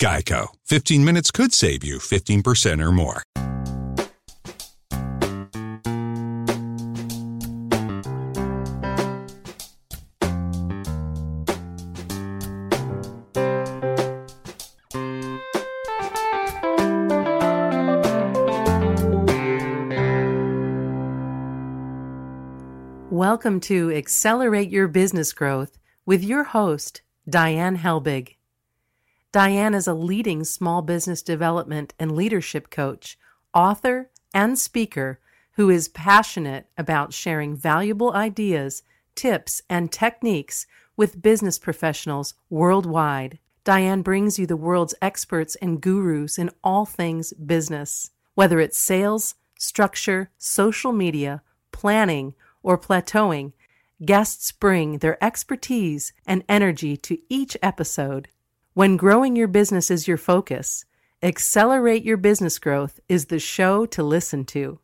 Geico. 15 minutes could save you 15% or more. Welcome to Accelerate Your Business Growth with your host, Diane Helbig. Diane is a leading small business development and leadership coach, author, and speaker who is passionate about sharing valuable ideas, tips, and techniques with business professionals worldwide. Diane brings you the world's experts and gurus in all things business, whether it's sales, structure, social media, planning, or plateauing, guests bring their expertise and energy to each episode. When growing your business is your focus, Accelerate Your Business Growth is the show to listen to.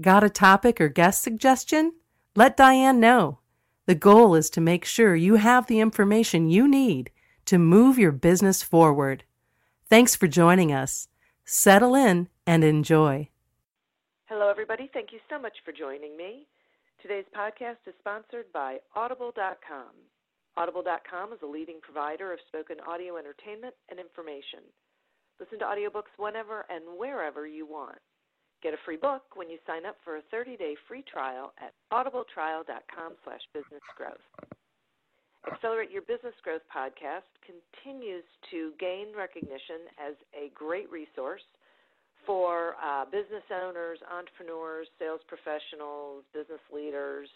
Got a topic or guest suggestion? Let Diane know. The goal is to make sure you have the information you need to move your business forward. Thanks for joining us. Settle in and enjoy. Hello, everybody. Thank you so much for joining me. Today's podcast is sponsored by Audible.com. Audible.com is a leading provider of spoken audio entertainment and information. Listen to audiobooks whenever and wherever you want. Get a free book when you sign up for a 30-day free trial at audibletrial.com slash businessgrowth. Accelerate Your Business Growth podcast continues to gain recognition as a great resource – for uh, business owners, entrepreneurs, sales professionals, business leaders,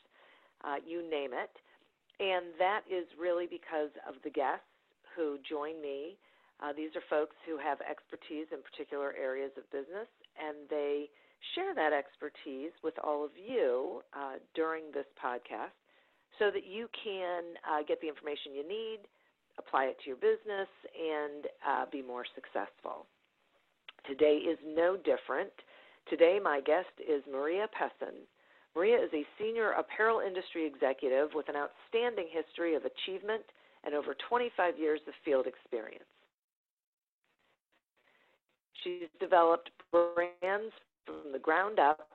uh, you name it. And that is really because of the guests who join me. Uh, these are folks who have expertise in particular areas of business, and they share that expertise with all of you uh, during this podcast so that you can uh, get the information you need, apply it to your business, and uh, be more successful. Today is no different. Today, my guest is Maria Pesin. Maria is a senior apparel industry executive with an outstanding history of achievement and over 25 years of field experience. She's developed brands from the ground up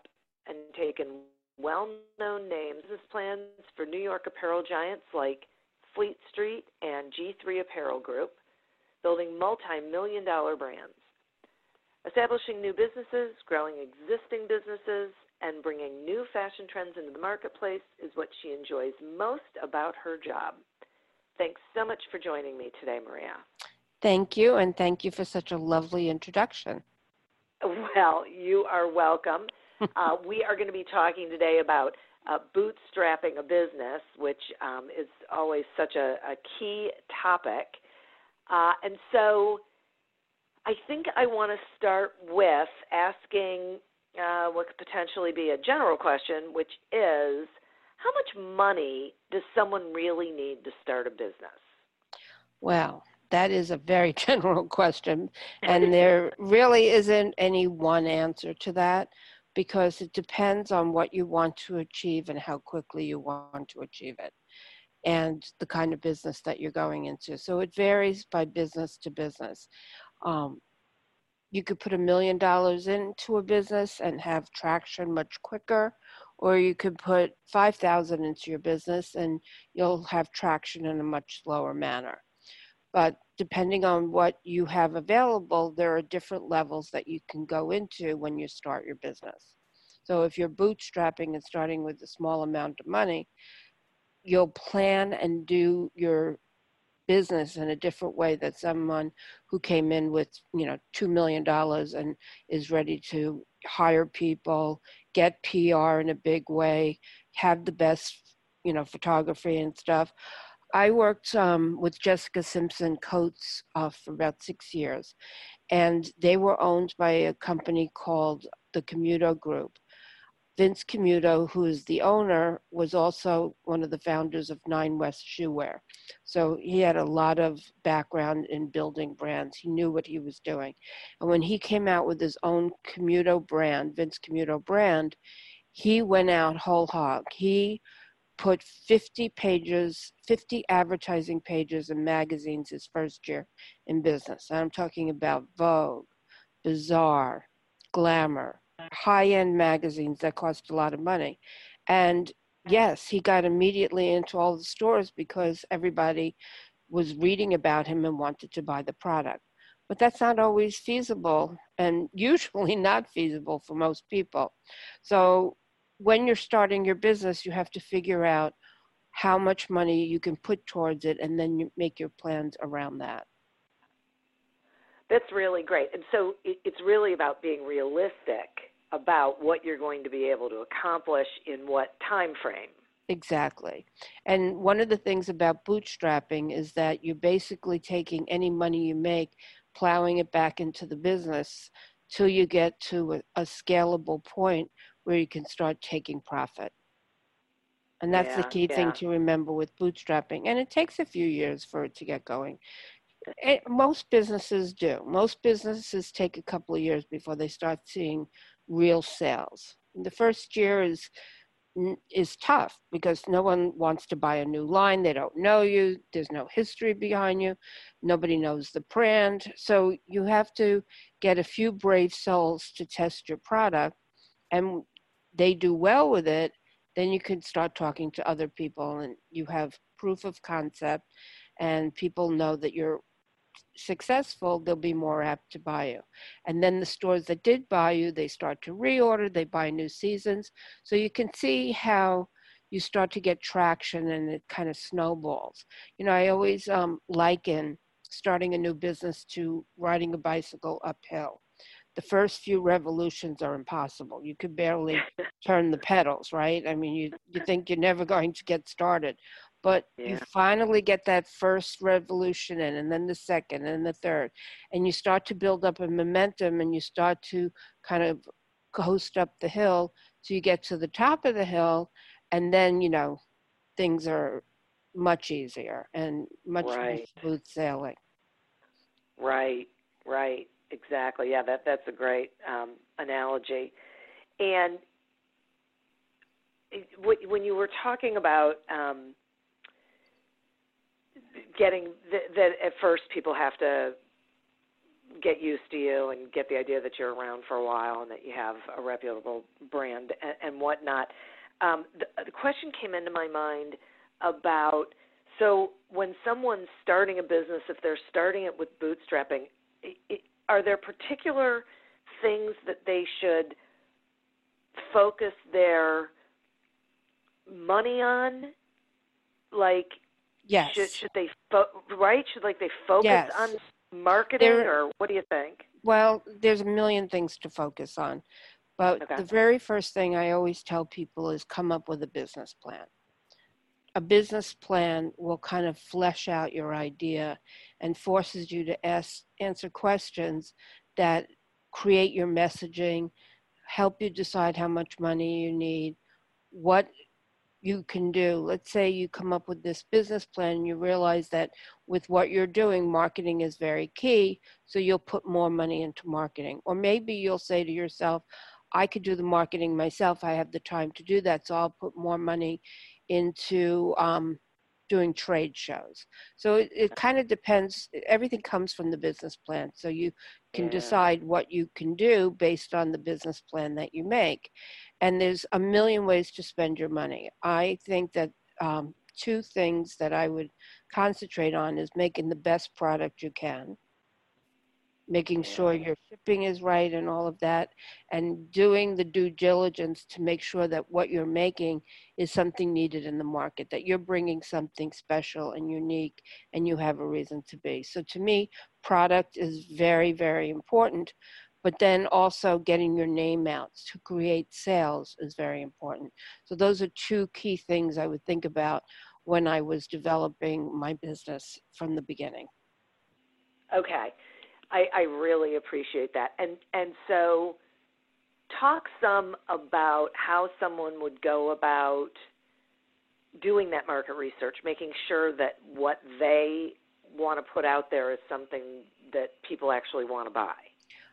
and taken well known names as plans for New York apparel giants like Fleet Street and GIII Apparel Group, building multi million dollar brands. Establishing new businesses, growing existing businesses, and bringing new fashion trends into the marketplace is what she enjoys most about her job. Thanks so much for joining me today, Maria. Thank you, and thank you for such a lovely introduction. Well, you are welcome. uh, we are going to be talking today about uh, bootstrapping a business, which um, is always such a, a key topic. Uh, and so, I think I want to start with asking uh, what could potentially be a general question, which is how much money does someone really need to start a business? Well, that is a very general question, and there really isn't any one answer to that because it depends on what you want to achieve and how quickly you want to achieve it and the kind of business that you're going into. So it varies by business to business um, you could put a million dollars into a business and have traction much quicker or you could put 5000 into your business and you'll have traction in a much slower manner. But depending on what you have available there are different levels that you can go into when you start your business. So if you're bootstrapping and starting with a small amount of money you'll plan and do your business in a different way that someone who came in with you know two million dollars and is ready to hire people get pr in a big way have the best you know photography and stuff i worked um, with jessica simpson coates uh, for about six years and they were owned by a company called the Camuto Group. Vince Camuto, who is the owner, was also one of the founders of Nine West Shoewear. So he had a lot of background in building brands. He knew what he was doing. And when he came out with his own Camuto brand, Vince Camuto brand, he went out whole hog. He put 50 pages, 50 advertising pages in magazines his first year in business. I'm talking about Vogue, Bazaar, Glamour, high end magazines that cost a lot of money. And yes, he got immediately into all the stores because everybody was reading about him and wanted to buy the product. But that's not always feasible and usually not feasible for most people. So when you're starting your business, you have to figure out how much money you can put towards it and then you make your plans around that. That's really great. And so it's really about being realistic about what you're going to be able to accomplish in what time frame. Exactly. And one of the things about bootstrapping is that you're basically taking any money you make, plowing it back into the business till you get to a, a scalable point where you can start taking profit. And that's yeah, the key yeah. thing to remember with bootstrapping. And it takes a few years for it to get going. It, most businesses do. Most businesses take a couple of years before they start seeing real sales. The first year is is tough because no one wants to buy a new line. They don't know you. There's no history behind you. Nobody knows the brand. So you have to get a few brave souls to test your product. And they do well with it, then you can start talking to other people and you have proof of concept and people know that you're successful, they'll be more apt to buy you. And then the stores that did buy you, they start to reorder, they buy new seasons. So you can see how you start to get traction and it kind of snowballs. You know, I always um, liken starting a new business to riding a bicycle uphill. The first few revolutions are impossible. You could barely turn the pedals, right? I mean, you, you think you're never going to get started but yeah. you finally get that first revolution in and then the second and the third and you start to build up a momentum and you start to kind of coast up the hill so you get to the top of the hill and then you know things are much easier and much right. more smooth sailing right right exactly yeah that that's a great um, analogy and when you were talking about um, getting that at first people have to get used to you and get the idea that you're around for a while and that you have a reputable brand and, and whatnot. Um, the, the question came into my mind about so when someone's starting a business, if they're starting it with bootstrapping, it, are there particular things that they should focus their money on? Like Yes. Should, should they fo- right? Should like they focus yes. on marketing, there, or what do you think? Well, there's a million things to focus on, but okay. the very first thing I always tell people is come up with a business plan. A business plan will kind of flesh out your idea and forces you to ask answer questions that create your messaging, help you decide how much money you need, what you can do. Let's say you come up with this business plan and you realize that with what you're doing, marketing is very key. So you'll put more money into marketing. Or maybe you'll say to yourself, I could do the marketing myself. I have the time to do that. So I'll put more money into um, doing trade shows. So it, it kind of depends. Everything comes from the business plan. So you can yeah. decide what you can do based on the business plan that you make and there's a million ways to spend your money. I think that um, two things that I would concentrate on is making the best product you can, making sure your shipping is right and all of that, and doing the due diligence to make sure that what you're making is something needed in the market, that you're bringing something special and unique and you have a reason to be. So to me, product is very, very important but then also getting your name out to create sales is very important. So those are two key things I would think about when I was developing my business from the beginning. Okay. I, I really appreciate that. And and so talk some about how someone would go about doing that market research, making sure that what they want to put out there is something that people actually want to buy.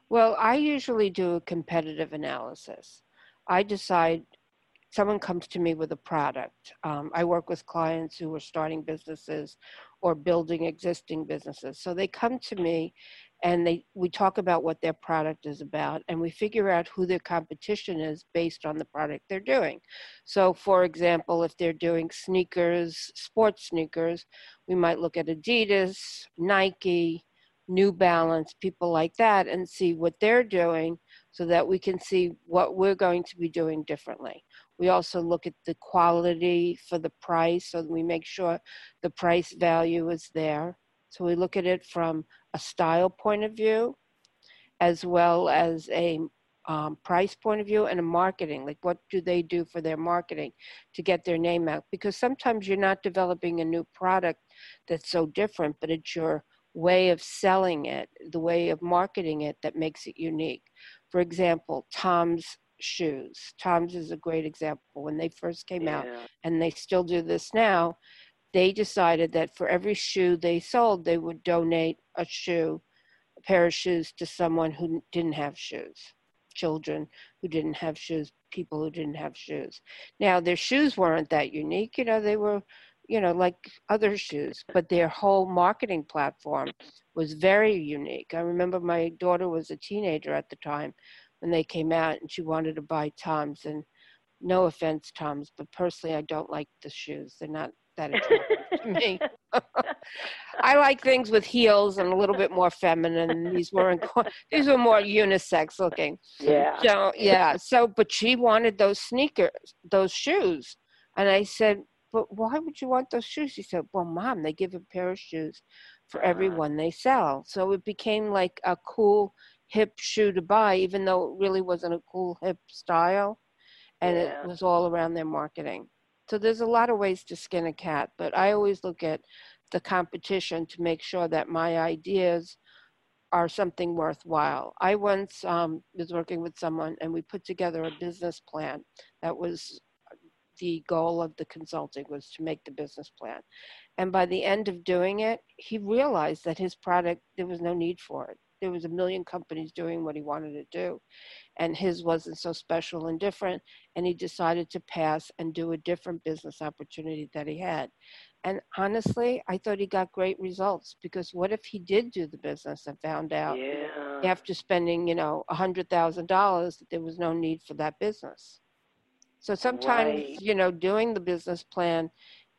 Well, I usually do a competitive analysis. I decide someone comes to me with a product. Um, I work with clients who are starting businesses or building existing businesses. So they come to me and they we talk about what their product is about and we figure out who their competition is based on the product they're doing. So for example, if they're doing sneakers, sports sneakers, we might look at Adidas, Nike, New Balance, people like that and see what they're doing so that we can see what we're going to be doing differently. We also look at the quality for the price so we make sure the price value is there. So we look at it from a style point of view as well as a um, price point of view and a marketing like what do they do for their marketing to get their name out because sometimes you're not developing a new product that's so different but it's your way of selling it the way of marketing it that makes it unique for example tom's shoes. Tom's is a great example. When they first came yeah. out, and they still do this now, they decided that for every shoe they sold, they would donate a shoe, a pair of shoes to someone who didn't have shoes, children who didn't have shoes, people who didn't have shoes. Now, their shoes weren't that unique. You know, they were, you know, like other shoes, but their whole marketing platform was very unique. I remember my daughter was a teenager at the time when they came out and she wanted to buy Tom's and no offense Tom's but personally I don't like the shoes they're not that attractive to me I like things with heels and a little bit more feminine these weren't these were more unisex looking yeah so yeah so but she wanted those sneakers those shoes and I said but why would you want those shoes? She said, well, mom, they give a pair of shoes for every uh-huh. one they sell. So it became like a cool hip shoe to buy, even though it really wasn't a cool hip style. And yeah. it was all around their marketing. So there's a lot of ways to skin a cat, but I always look at the competition to make sure that my ideas are something worthwhile. I once um, was working with someone and we put together a business plan that was the goal of the consulting was to make the business plan. And by the end of doing it, he realized that his product, there was no need for it there was a million companies doing what he wanted to do and his wasn't so special and different and he decided to pass and do a different business opportunity that he had and honestly i thought he got great results because what if he did do the business and found out yeah. after spending you know a hundred thousand dollars that there was no need for that business so sometimes right. you know doing the business plan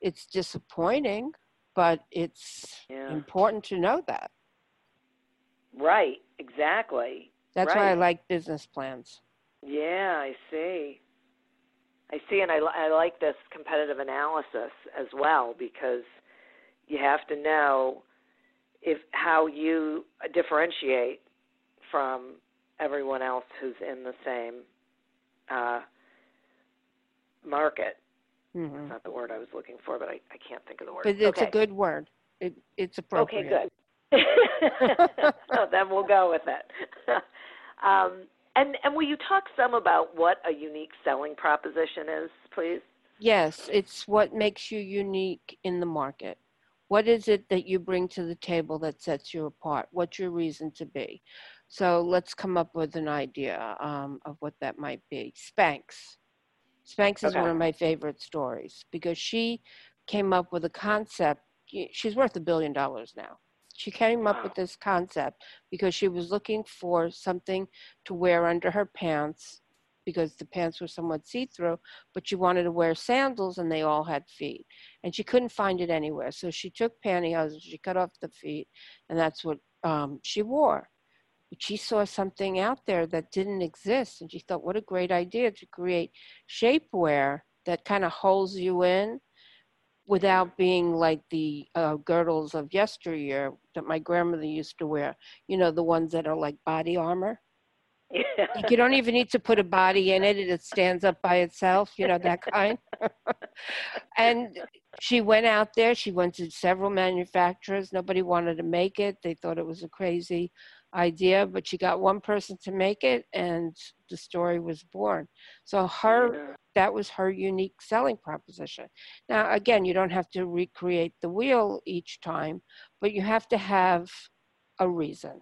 it's disappointing but it's yeah. important to know that Right, exactly. That's right. why I like business plans. Yeah, I see. I see, and I, I like this competitive analysis as well because you have to know if how you differentiate from everyone else who's in the same uh, market. Mm-hmm. That's not the word I was looking for, but I, I can't think of the word. But it's okay. a good word. It, it's appropriate. Okay, good. so then we'll go with it. um, and and will you talk some about what a unique selling proposition is, please? Yes, it's what makes you unique in the market. What is it that you bring to the table that sets you apart? What's your reason to be? So let's come up with an idea um, of what that might be. Spanx. Spanx is okay. one of my favorite stories because she came up with a concept. She's worth a billion dollars now she came up with this concept because she was looking for something to wear under her pants because the pants were somewhat see-through, but she wanted to wear sandals and they all had feet. And she couldn't find it anywhere. So she took pantyhose and she cut off the feet and that's what um, she wore. But she saw something out there that didn't exist and she thought, what a great idea to create shapewear that kind of holds you in without being like the uh, girdles of yesteryear that my grandmother used to wear. You know, the ones that are like body armor. Yeah. you don't even need to put a body in it; it stands up by itself. You know that kind. and she went out there. She went to several manufacturers. Nobody wanted to make it. They thought it was a crazy idea, but she got one person to make it and the story was born. So her. That was her unique selling proposition. Now again, you don't have to recreate the wheel each time, but you have to have a reason.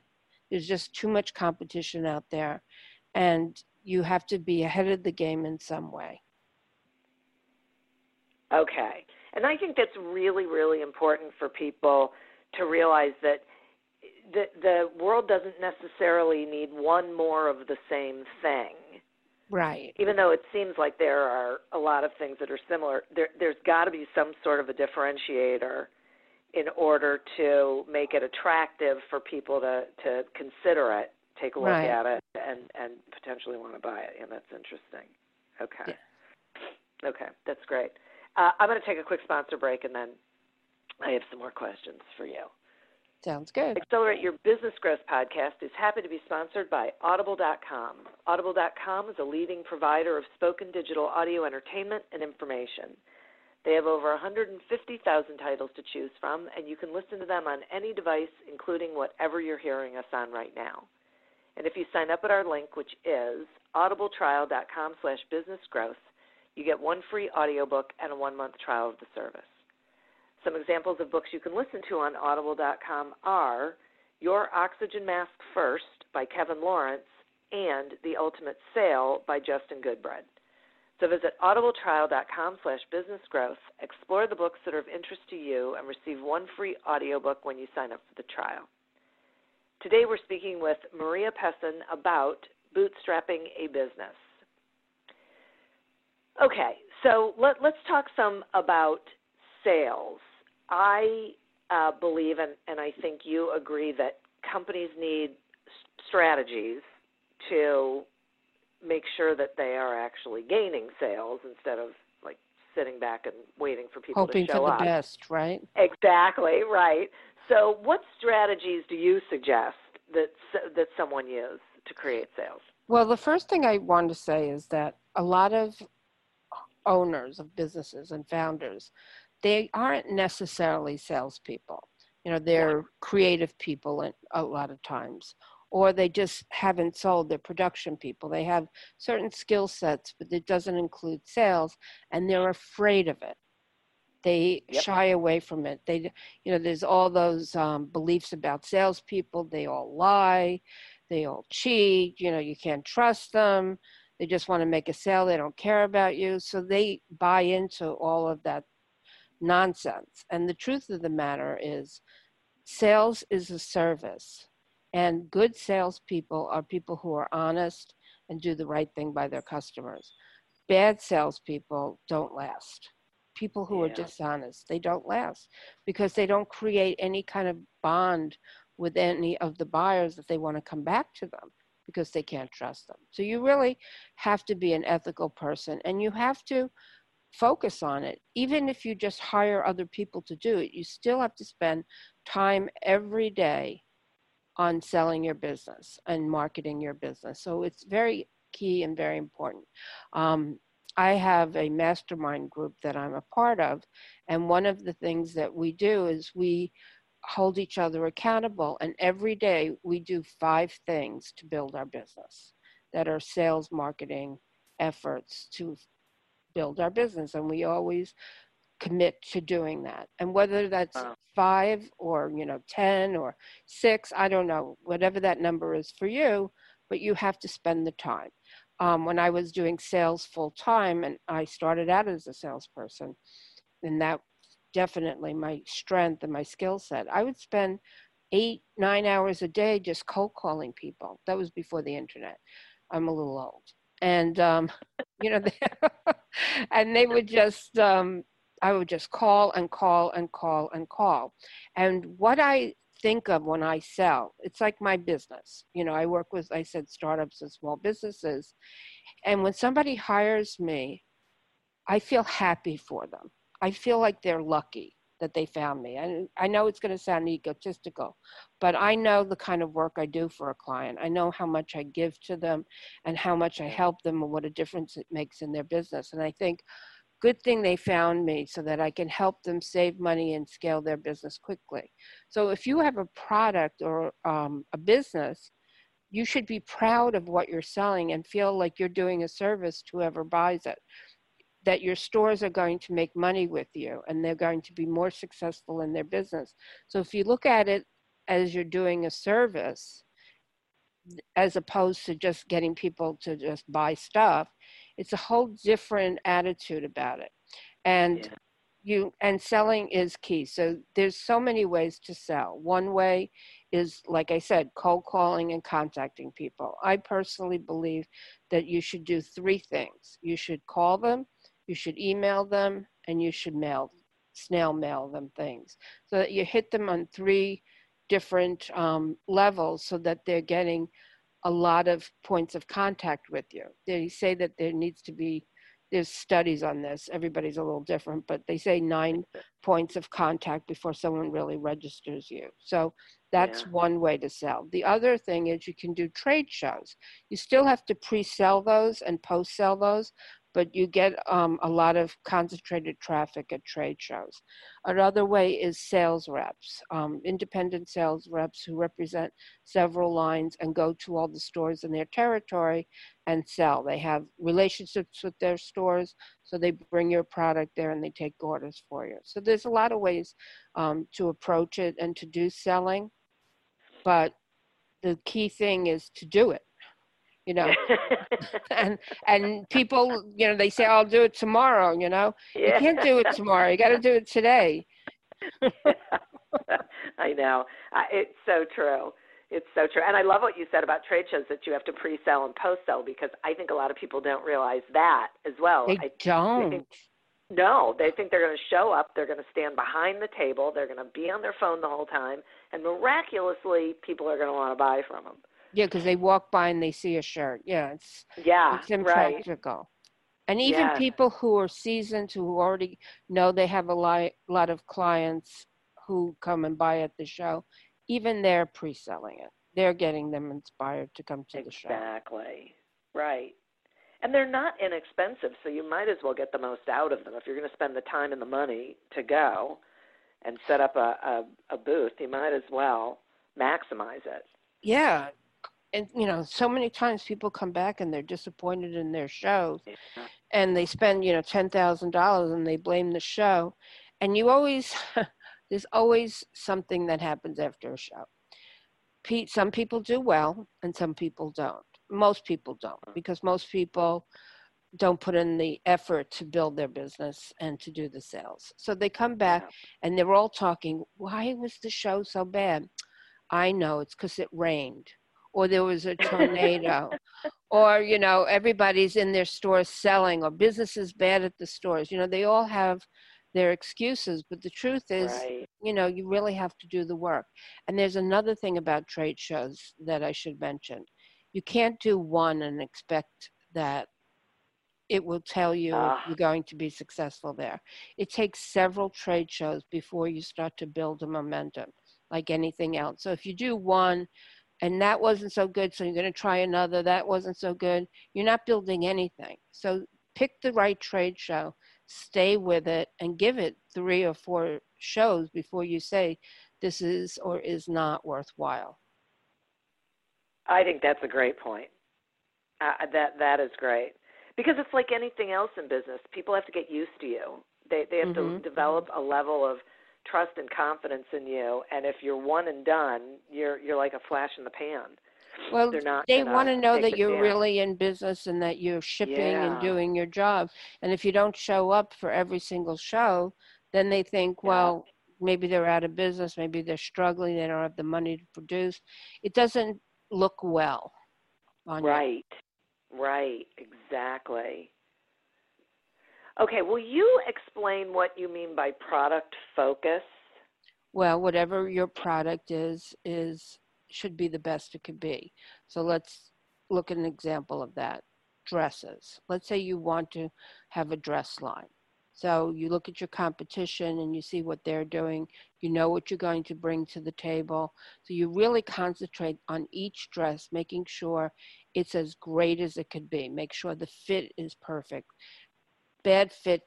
There's just too much competition out there and you have to be ahead of the game in some way. Okay. And I think that's really, really important for people to realize that the, the world doesn't necessarily need one more of the same thing. Right. Even though it seems like there are a lot of things that are similar, there, there's got to be some sort of a differentiator in order to make it attractive for people to, to consider it, take a look Right. at it, and, and potentially want to buy it. And that's interesting. Okay. Okay, that's great. Uh, I'm going to take a quick sponsor break, and then I have some more questions for you. Sounds good. Accelerate Your Business Growth podcast is happy to be sponsored by Audible.com. Audible.com is a leading provider of spoken digital audio entertainment and information. They have over 150,000 titles to choose from, and you can listen to them on any device, including whatever you're hearing us on right now. And if you sign up at our link, which is audibletrial.com slash businessgrowth, you get one free audiobook and a one-month trial of the service. Some examples of books you can listen to on audible.com are Your Oxygen Mask First by Kevin Lawrence and The Ultimate Sale by Justin Goodbread. So visit audibletrial.com slash businessgrowth, explore the books that are of interest to you, and receive one free audiobook when you sign up for the trial. Today we're speaking with Maria Pesin about bootstrapping a business. Okay, so let, let's talk some about sales. I uh, believe, and, and I think you agree, that companies need strategies to make sure that they are actually gaining sales instead of like sitting back and waiting for people Hoping to for show the up. best, right? Exactly right. So, what strategies do you suggest that that someone use to create sales? Well, the first thing I want to say is that a lot of owners of businesses and founders, they aren't necessarily salespeople. You know, they're creative people a lot of times, or they just haven't sold. They're production people. They have certain skill sets, but it doesn't include sales, and they're afraid of it. They Yep. shy away from it. They, you know, there's all those um, beliefs about salespeople. They all lie they all cheat you know you can't trust them they just want to make a sale they don't care about you so they buy into all of that nonsense. And the truth of the matter is sales is a service and good salespeople are people who are honest and do the right thing by their customers. Bad salespeople don't last. People who are Yeah. dishonest they don't last because they don't create any kind of bond with any of the buyers that they want to come back to them because they can't trust them. So you really have to be an ethical person and you have to focus on it. Even if you just hire other people to do it, you still have to spend time every day on selling your business and marketing your business. So it's very key and very important. Um, I have a mastermind group that I'm a part of, and one of the things that we do is we hold each other accountable. And every day we do five things to build our business that are sales marketing efforts to build our business. And we always commit to doing that. And whether that's five or, you know, 10 or six, I don't know, whatever that number is for you, but you have to spend the time. Um, when I was doing sales full time, and I started out as a salesperson, and that definitely my strength and my skill set. I would spend eight, nine hours a day just cold calling people. That was before the internet. I'm a little old. And, um, you know, and they would just, um, I would just call and call and call and call. And what I think of when I sell, it's like my business. You know, I work with, I said, startups and small businesses. And when somebody hires me, I feel happy for them. I feel like they're lucky that they found me. And I know it's going to sound egotistical, but I know the kind of work I do for a client. I know how much I give to them and how much I help them and what a difference it makes in their business. And I think good thing they found me so that I can help them save money and scale their business quickly. So if you have a product or um, a business, you should be proud of what you're selling and feel like you're doing a service to whoever buys it. That your stores are going to make money with you and they're going to be more successful in their business. So if you look at it as you're doing a service, as opposed to just getting people to just buy stuff, it's a whole different attitude about it. And yeah. you and selling is key. So there's so many ways to sell. One way is, like I said, cold calling and contacting people. I personally believe that you should do three things you should call them, you should email them, and you should mail, snail mail them things. So that you hit them on three different um, levels so that they're getting a lot of points of contact with you. They say that there needs to be there's studies on this. Everybody's a little different, but they say nine points of contact before someone really registers you. So that's yeah. one way to sell. The other thing is you can do trade shows. You still have to pre sell those and post sell those, but you get um, a lot of concentrated traffic at trade shows. Another way is sales reps, um, independent sales reps who represent several lines and go to all the stores in their territory and sell. They have relationships with their stores, so they bring your product there and they take orders for you. So there's a lot of ways um, to approach it and to do selling, but the key thing is to do it you know? And and people you know they say i'll do it tomorrow you know? Yeah. you can't do it tomorrow. You got to do it today. I know. Uh, it's so true. It's so true. And i love what you said about trade shows that you have to pre-sell and post-sell because i think a lot of people don't realize that as well. They I, don't they think, no they think they're going to show up they're going to stand behind the table they're going to be on their phone the whole time and miraculously people are going to want to buy from them yeah, because they walk by and they see a shirt. Yeah, it's yeah, it's impractical. Right. And even yeah. people who are seasoned, who already know they have a lot, lot of clients who come and buy at the show, even they're pre-selling it. They're getting them inspired to come to exactly. the show. Exactly. Right. And they're not inexpensive, so you might as well get the most out of them. If you're going to spend the time and the money to go and set up a, a, a booth, you might as well maximize it. Yeah, and you know so many times people come back and they're disappointed in their shows and they spend you know $10,000 and they blame the show and you always there's always something that happens after a show. Pete, some people do well and some people don't. Most people don't mm. because most people don't put in the effort to build their business and to do the sales. So they come back and they're all talking why was the show so bad? I know it's because it rained or there was a tornado or you know everybody's in their stores selling or business is bad at the stores. You know they all have their excuses but the truth is right. you know you really have to do the work. And there's another thing about trade shows that i should mention. You can't do one and expect that it will tell you uh. you're going to be successful there. It takes several trade shows before you start to build a momentum like anything else. So if you do one and that wasn't so good so you're going to try another that wasn't so good. You're not building anything. So pick the right trade show stay with it and give it three or four shows before you say this is or is not worthwhile. I think that's a great point. Uh, that that is great. Because it's like anything else in business people have to get used to you. They they have mm-hmm. to develop a level of trust and confidence in you and if you're one and done you're you're like a flash in the pan well they want to know that you're chance. really in business and that you're shipping yeah. and doing your job and if you don't show up for every single show then they think well yeah. maybe they're out of business maybe they're struggling they don't have the money to produce it doesn't look well right you. right exactly Okay, will you explain what you mean by product focus? Well, whatever your product is is should be the best it could be. So let's look at an example of that. Dresses. Let's say you want to have a dress line. So you look at your competition and you see what they're doing. You know what you're going to bring to the table. So you really concentrate on each dress, making sure it's as great as it could be. Make sure the fit is perfect bad fit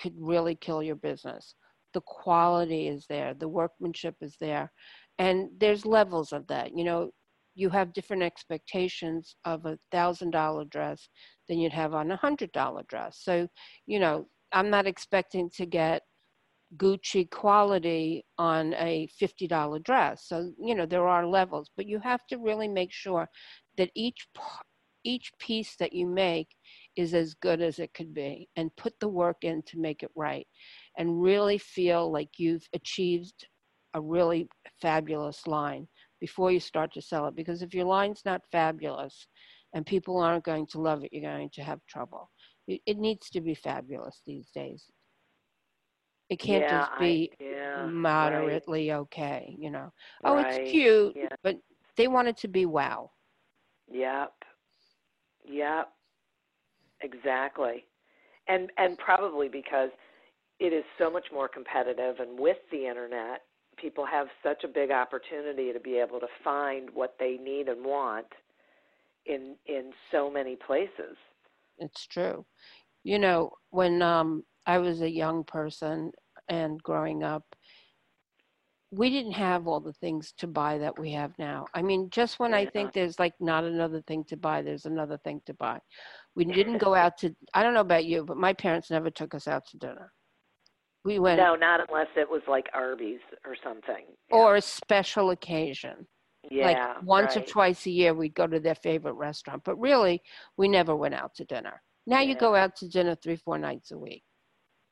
could really kill your business. The quality is there, the workmanship is there, and there's levels of that. You know, you have different expectations of a thousand dollar dress than you'd have on a hundred dollar dress. So, you know, I'm not expecting to get Gucci quality on a $50 dress. So, you know, there are levels, but you have to really make sure that each each piece that you make is as good as it could be and put the work in to make it right and really feel like you've achieved a really fabulous line before you start to sell it because if your line's not fabulous and people aren't going to love it you're going to have trouble it, needs to be fabulous these days it can't yeah, just be I, yeah, moderately right. okay you know oh right. it's cute yeah. but they want it to be wow yep yep exactly and and probably because it is so much more competitive and with the internet people have such a big opportunity to be able to find what they need and want in in so many places it's true you know when um I was a young person and growing up, we didn't have all the things to buy that we have now. I mean, just when yeah. I think there's like not another thing to buy, there's another thing to buy. We didn't go out to, I don't know about you, but my parents never took us out to dinner. We went. No, not unless it was like Arby's or something. Yeah. Or a special occasion. Yeah. Like once right. or twice a year, we'd go to their favorite restaurant. But really, we never went out to dinner. Now yeah. you go out to dinner three, four nights a week.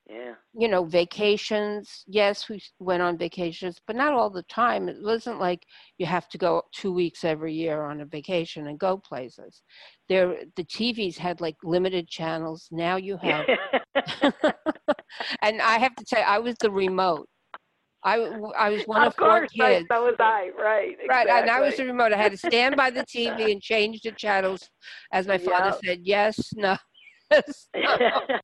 Yeah. You know, vacations. Yes, we went on vacations, but not all the time. It wasn't like you have to go two weeks every year on a vacation and go places. There, the TVs had like limited channels. Now you have, and I have to say, I was the remote. I, I was one of, of course, four kids. so was I, right. Exactly. Right, and I was the remote. I had to stand by the TV and change the channels, as my father Yep. said, yes, no,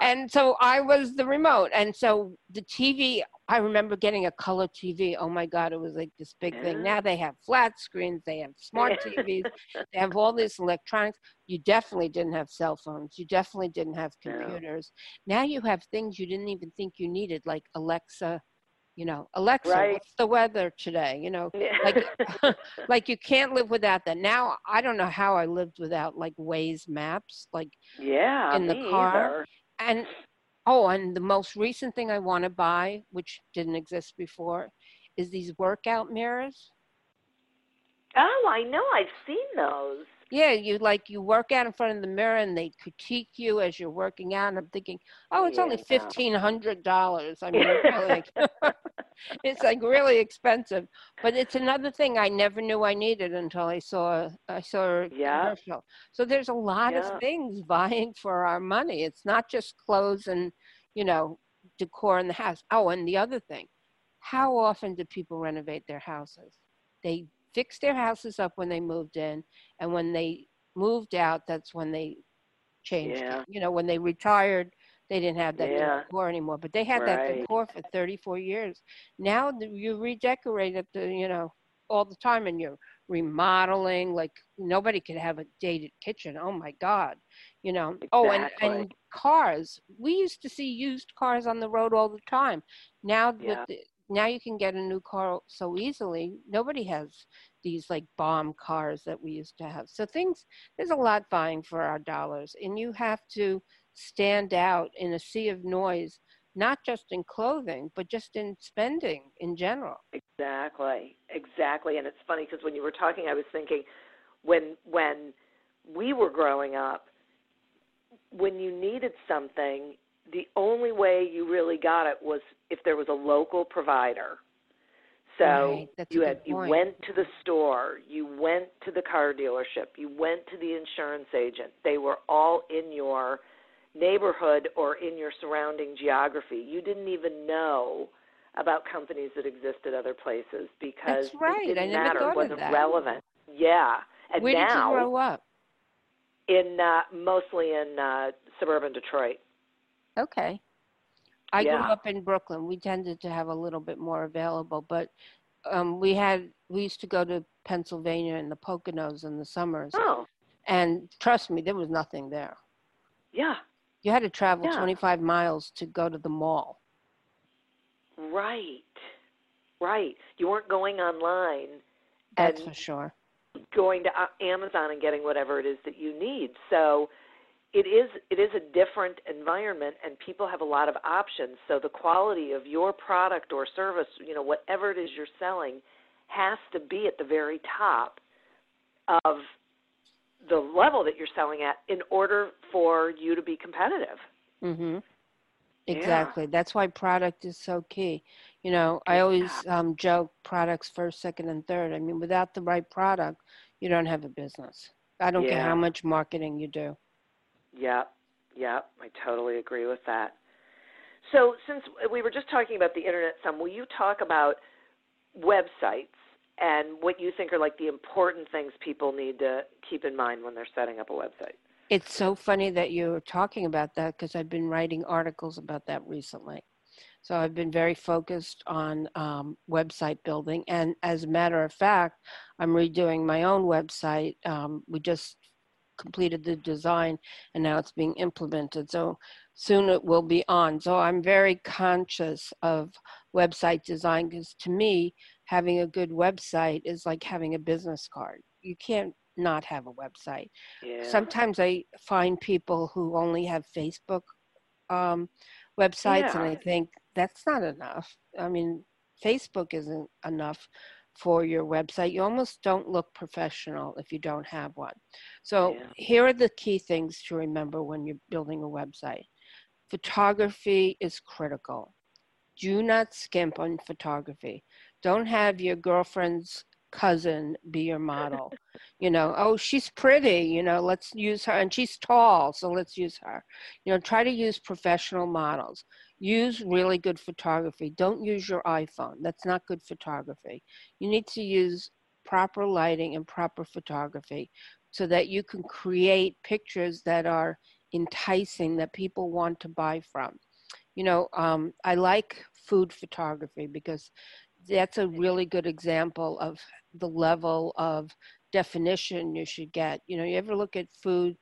and so I was the remote. And so the TV, I remember getting a color TV. Oh my God, it was like this big thing. Now they have flat screens, they have smart TVs, they have all this electronics. You definitely didn't have cell phones, you definitely didn't have computers. No. Now you have things you didn't even think you needed, like Alexa you know alexa right. what's the weather today? You know like like you can't live without that. Now i don't know how i lived without like waze maps like yeah in the car. either. and oh and the most recent thing i want to buy which didn't exist before is these workout mirrors. Oh i know. I've seen those yeah, you like you work out in front of the mirror and they critique you as you're working out. And I'm thinking, oh, it's yeah, only fifteen hundred dollars. I mean, really, it's like really expensive. But it's another thing I never knew I needed until I saw I saw a yeah. commercial. So there's a lot yeah. of things vying for our money. It's not just clothes and you know decor in the house. Oh, and the other thing, how often do people renovate their houses? They fixed their houses up when they moved in, and when they moved out, that's when they changed. Yeah. It. You know, when they retired, they didn't have that yeah. decor anymore, but they had right. that decor for 34 years. Now you redecorate it, the, you know, all the time, and you're remodeling. Like nobody could have a dated kitchen. Oh my God, you know. Exactly. Oh, and and cars. We used to see used cars on the road all the time. Now yeah. with the, now you can get a new car so easily. Nobody has these like bomb cars that we used to have. So things, there's a lot vying for our dollars, and you have to stand out in a sea of noise, not just in clothing, but just in spending in general. Exactly, exactly. And it's funny because when you were talking, I was thinking when when we were growing up, when you needed something, the only way you really got it was if there was a local provider. So right. you had you went to the store, you went to the car dealership, you went to the insurance agent. They were all in your neighborhood or in your surrounding geography. You didn't even know about companies that existed other places because That's right. it didn't matter, it wasn't relevant. Yeah. And Where now did you grow up? in uh, mostly in uh, suburban Detroit. Okay. I Yeah. grew up in Brooklyn. We tended to have a little bit more available, but um, we had we used to go to Pennsylvania and the Poconos in the summers, Oh, and trust me, there was nothing there. yeah. You had to travel Yeah. 25 miles to go to the mall. Right. Right. You weren't going online That's for sure. going to uh, Amazon and getting whatever it is that you need. So it is it is a different environment and people have a lot of options. So the quality of your product or service, you know, whatever it is you're selling has to be at the very top of the level that you're selling at in order for you to be competitive. Mm-hmm. Yeah. Exactly. That's why product is so key. You know, I always um, joke products first, second, and third. I mean, without the right product, you don't have a business. I don't care how much marketing you do. Yep, yep, I totally agree with that. So, since we were just talking about the internet some, will you talk about websites and what you think are like the important things people need to keep in mind when they're setting up a website? It's so funny that you're talking about that because I've been writing articles about that recently. So I've been very focused on um, website building. And as a matter of fact, I'm redoing my own website. Um, we just completed the design and now it's being implemented. So soon it will be on. So I'm very conscious of website design because to me, having a good website is like having a business card. You can't not have a website Yeah. sometimes I find people who only have Facebook um, websites, and I think that's not enough. I mean, Facebook isn't enough for your website. You almost don't look professional if you don't have one. So, Yeah. here are the key things to remember when you're building a website photography is critical. Do not skimp on photography. Don't have your girlfriend's cousin be your model. You know oh she's pretty you know let's use her and she's tall so let's use her. You know try to use professional models. Use really good photography. Don't use your iphone. That's not good photography. You need to use proper lighting and proper photography so that you can create pictures that are enticing that people want to buy from. You know um, i like food photography because that's a really good example of the level of definition you should get. You know, you ever look at food,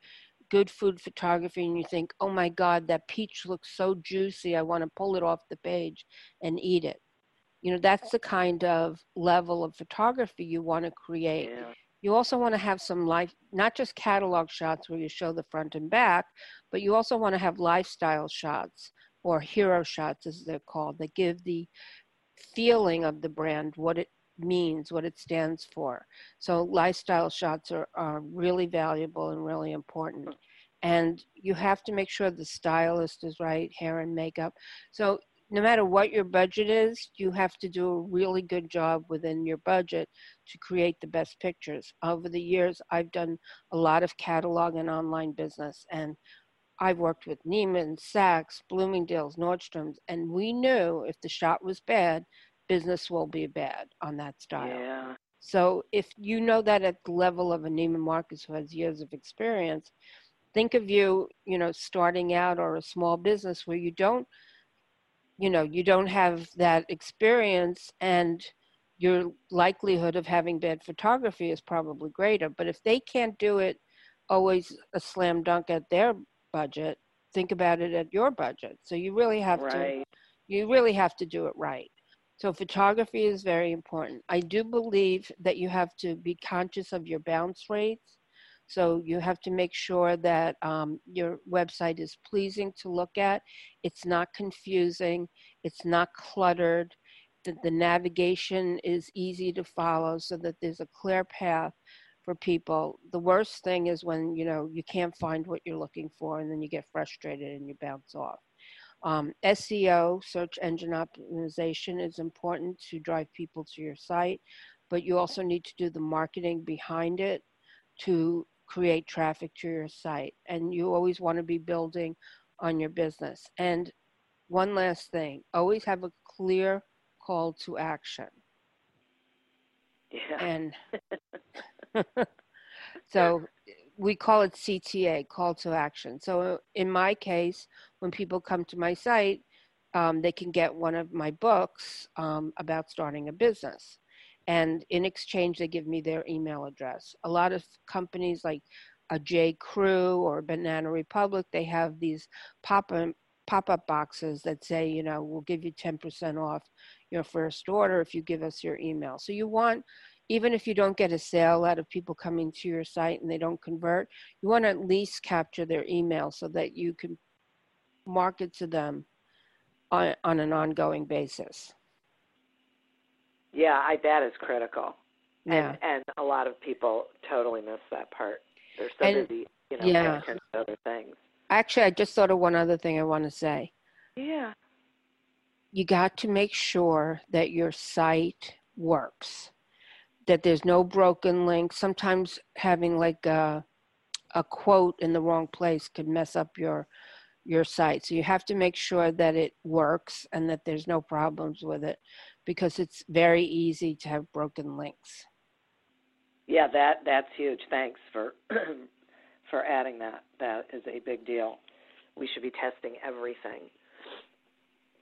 good food photography, and you think, oh my God, that peach looks so juicy. I want to pull it off the page and eat it. You know, that's the kind of level of photography you want to create. Yeah. You also want to have some life, not just catalog shots where you show the front and back, but you also want to have lifestyle shots or hero shots, as they're called, that give the feeling of the brand, what it means, what it stands for. So lifestyle shots are, are really valuable and really important. And you have to make sure the stylist is right, hair and makeup. So no matter what your budget is, you have to do a really good job within your budget to create the best pictures. Over the years, I've done a lot of catalog and online business, and I've worked with Neiman, Saks, Bloomingdale's, Nordstrom's, and we knew if the shot was bad, business will be bad on that style. Yeah. So if you know that at the level of a Neiman Marcus who has years of experience, think of you, you know, starting out or a small business where you don't, you know, you don't have that experience and your likelihood of having bad photography is probably greater. But if they can't do it always a slam dunk at their budget, think about it at your budget. So you really have to you really have to do it right. So photography is very important. I do believe that you have to be conscious of your bounce rates. So you have to make sure that um, your website is pleasing to look at. It's not confusing. It's not cluttered. That the navigation is easy to follow, so that there's a clear path for people. The worst thing is when you know you can't find what you're looking for, and then you get frustrated and you bounce off. Um, SEO, search engine optimization, is important to drive people to your site, but you also need to do the marketing behind it to create traffic to your site. And you always want to be building on your business. And one last thing always have a clear call to action. Yeah. And so we call it CTA, call to action. So in my case, when people come to my site, um, they can get one of my books um, about starting a business. And in exchange, they give me their email address. A lot of companies like a J. Crew or Banana Republic, they have these pop-up pop-up boxes that say, you know, we'll give you 10% off your first order if you give us your email. So you want, even if you don't get a sale out of people coming to your site and they don't convert, you want to at least capture their email so that you can market to them on, on an ongoing basis. Yeah, I, that is critical. Yeah. And, and a lot of people totally miss that part. They're so And- busy, you know, yeah. paying attention to other things. Actually, I just thought of one other thing I want to say. Yeah. you got to make sure that your site works that there's no broken links sometimes having like a, a quote in the wrong place could mess up your your site so you have to make sure that it works and that there's no problems with it because it's very easy to have broken links Yeah, that that's huge. Thanks for for adding that. That is a big deal. We should be testing everything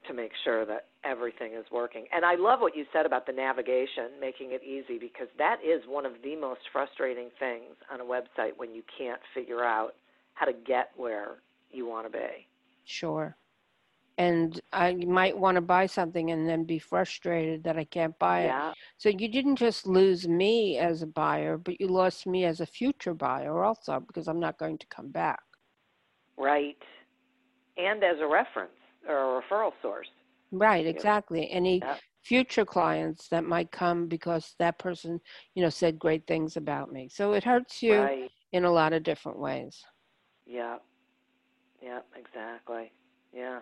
to make sure that everything is working. And I love what you said about the navigation, making it easy because that is one of the most frustrating things on a website when you can't figure out how to get where you want to be. sure and i might want to buy something and then be frustrated that i can't buy it Yeah. So you didn't just lose me as a buyer, but you lost me as a future buyer also because I'm not going to come back. Right. And as a reference or a referral source. Right, exactly. Any Yep. future clients that might come because that person, you know, said great things about me. So it hurts you Right. in a lot of different ways. Yeah. Yeah, exactly. Yeah.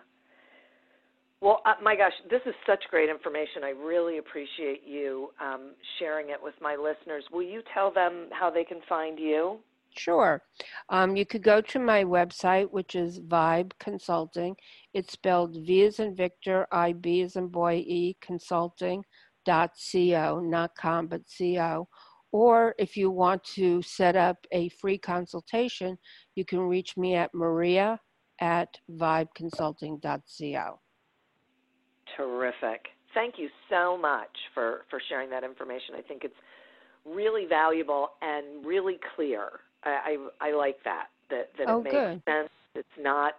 Well, uh, my gosh, this is such great information. I really appreciate you um, sharing it with my listeners. Will you tell them how they can find you? Sure. Um, you could go to my website, which is Vibe Consulting. It's spelled V as in Victor, I B as in boy, E, consulting dot co, not com, but co. Or if you want to set up a free consultation, you can reach me at Maria at vibeconsulting.co. Terrific. Thank you so much for, for sharing that information. I think it's really valuable and really clear. I, I, I like that, that, that Oh, it makes good. sense. It's not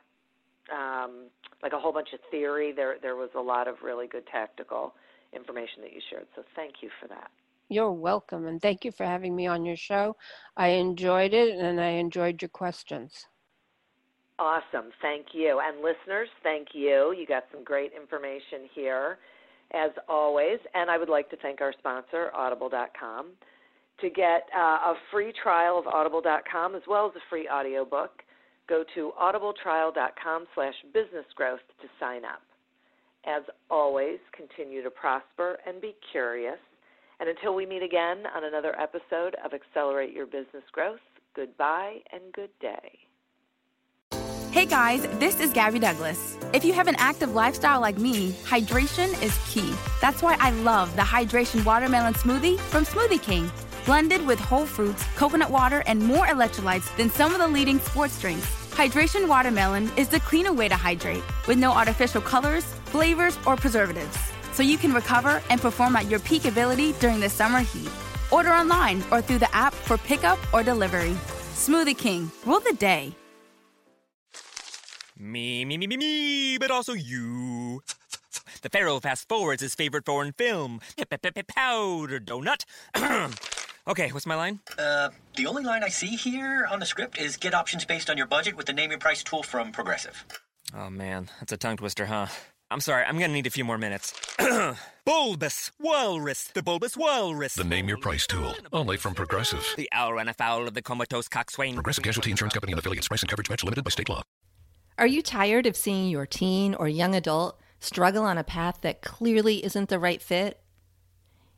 um, like a whole bunch of theory. There, there was a lot of really good tactical information that you shared. So thank you for that. You're welcome, and thank you for having me on your show. I enjoyed it, and I enjoyed your questions. Awesome. Thank you. And listeners, thank you. You got some great information here, as always. And I would like to thank our sponsor, Audible.com. To get uh, a free trial of Audible.com as well as a free audiobook, go to audibletrial.com slash businessgrowth to sign up. As always, continue to prosper and be curious. And until we meet again on another episode of Accelerate Your Business Growth, goodbye and good day. Hey guys, this is Gabby Douglas. If you have an active lifestyle like me, hydration is key. That's why I love the Hydration Watermelon Smoothie from Smoothie King. Blended with whole fruits, coconut water, and more electrolytes than some of the leading sports drinks. Hydration Watermelon is the cleaner way to hydrate with no artificial colors, flavors, or preservatives. So you can recover and perform at your peak ability during the summer heat. Order online or through the app for pickup or delivery. Smoothie King, rule the day. Me, me, me, me, me, but also you. The Pharaoh fast forwards his favorite foreign film, Powder Donut. okay, what's my line? Uh, the only line I see here on the script is get options based on your budget with the name your price tool from Progressive. Oh man, that's a tongue twister, huh? I'm sorry, I'm gonna need a few more minutes. bulbous Walrus, the Bulbous Walrus. The Name Your Price tool, only from Progressive. The owl ran afoul of the comatose coxswain. Progressive Casualty Insurance Company and affiliates. Price and coverage match limited by state law. Are you tired of seeing your teen or young adult struggle on a path that clearly isn't the right fit?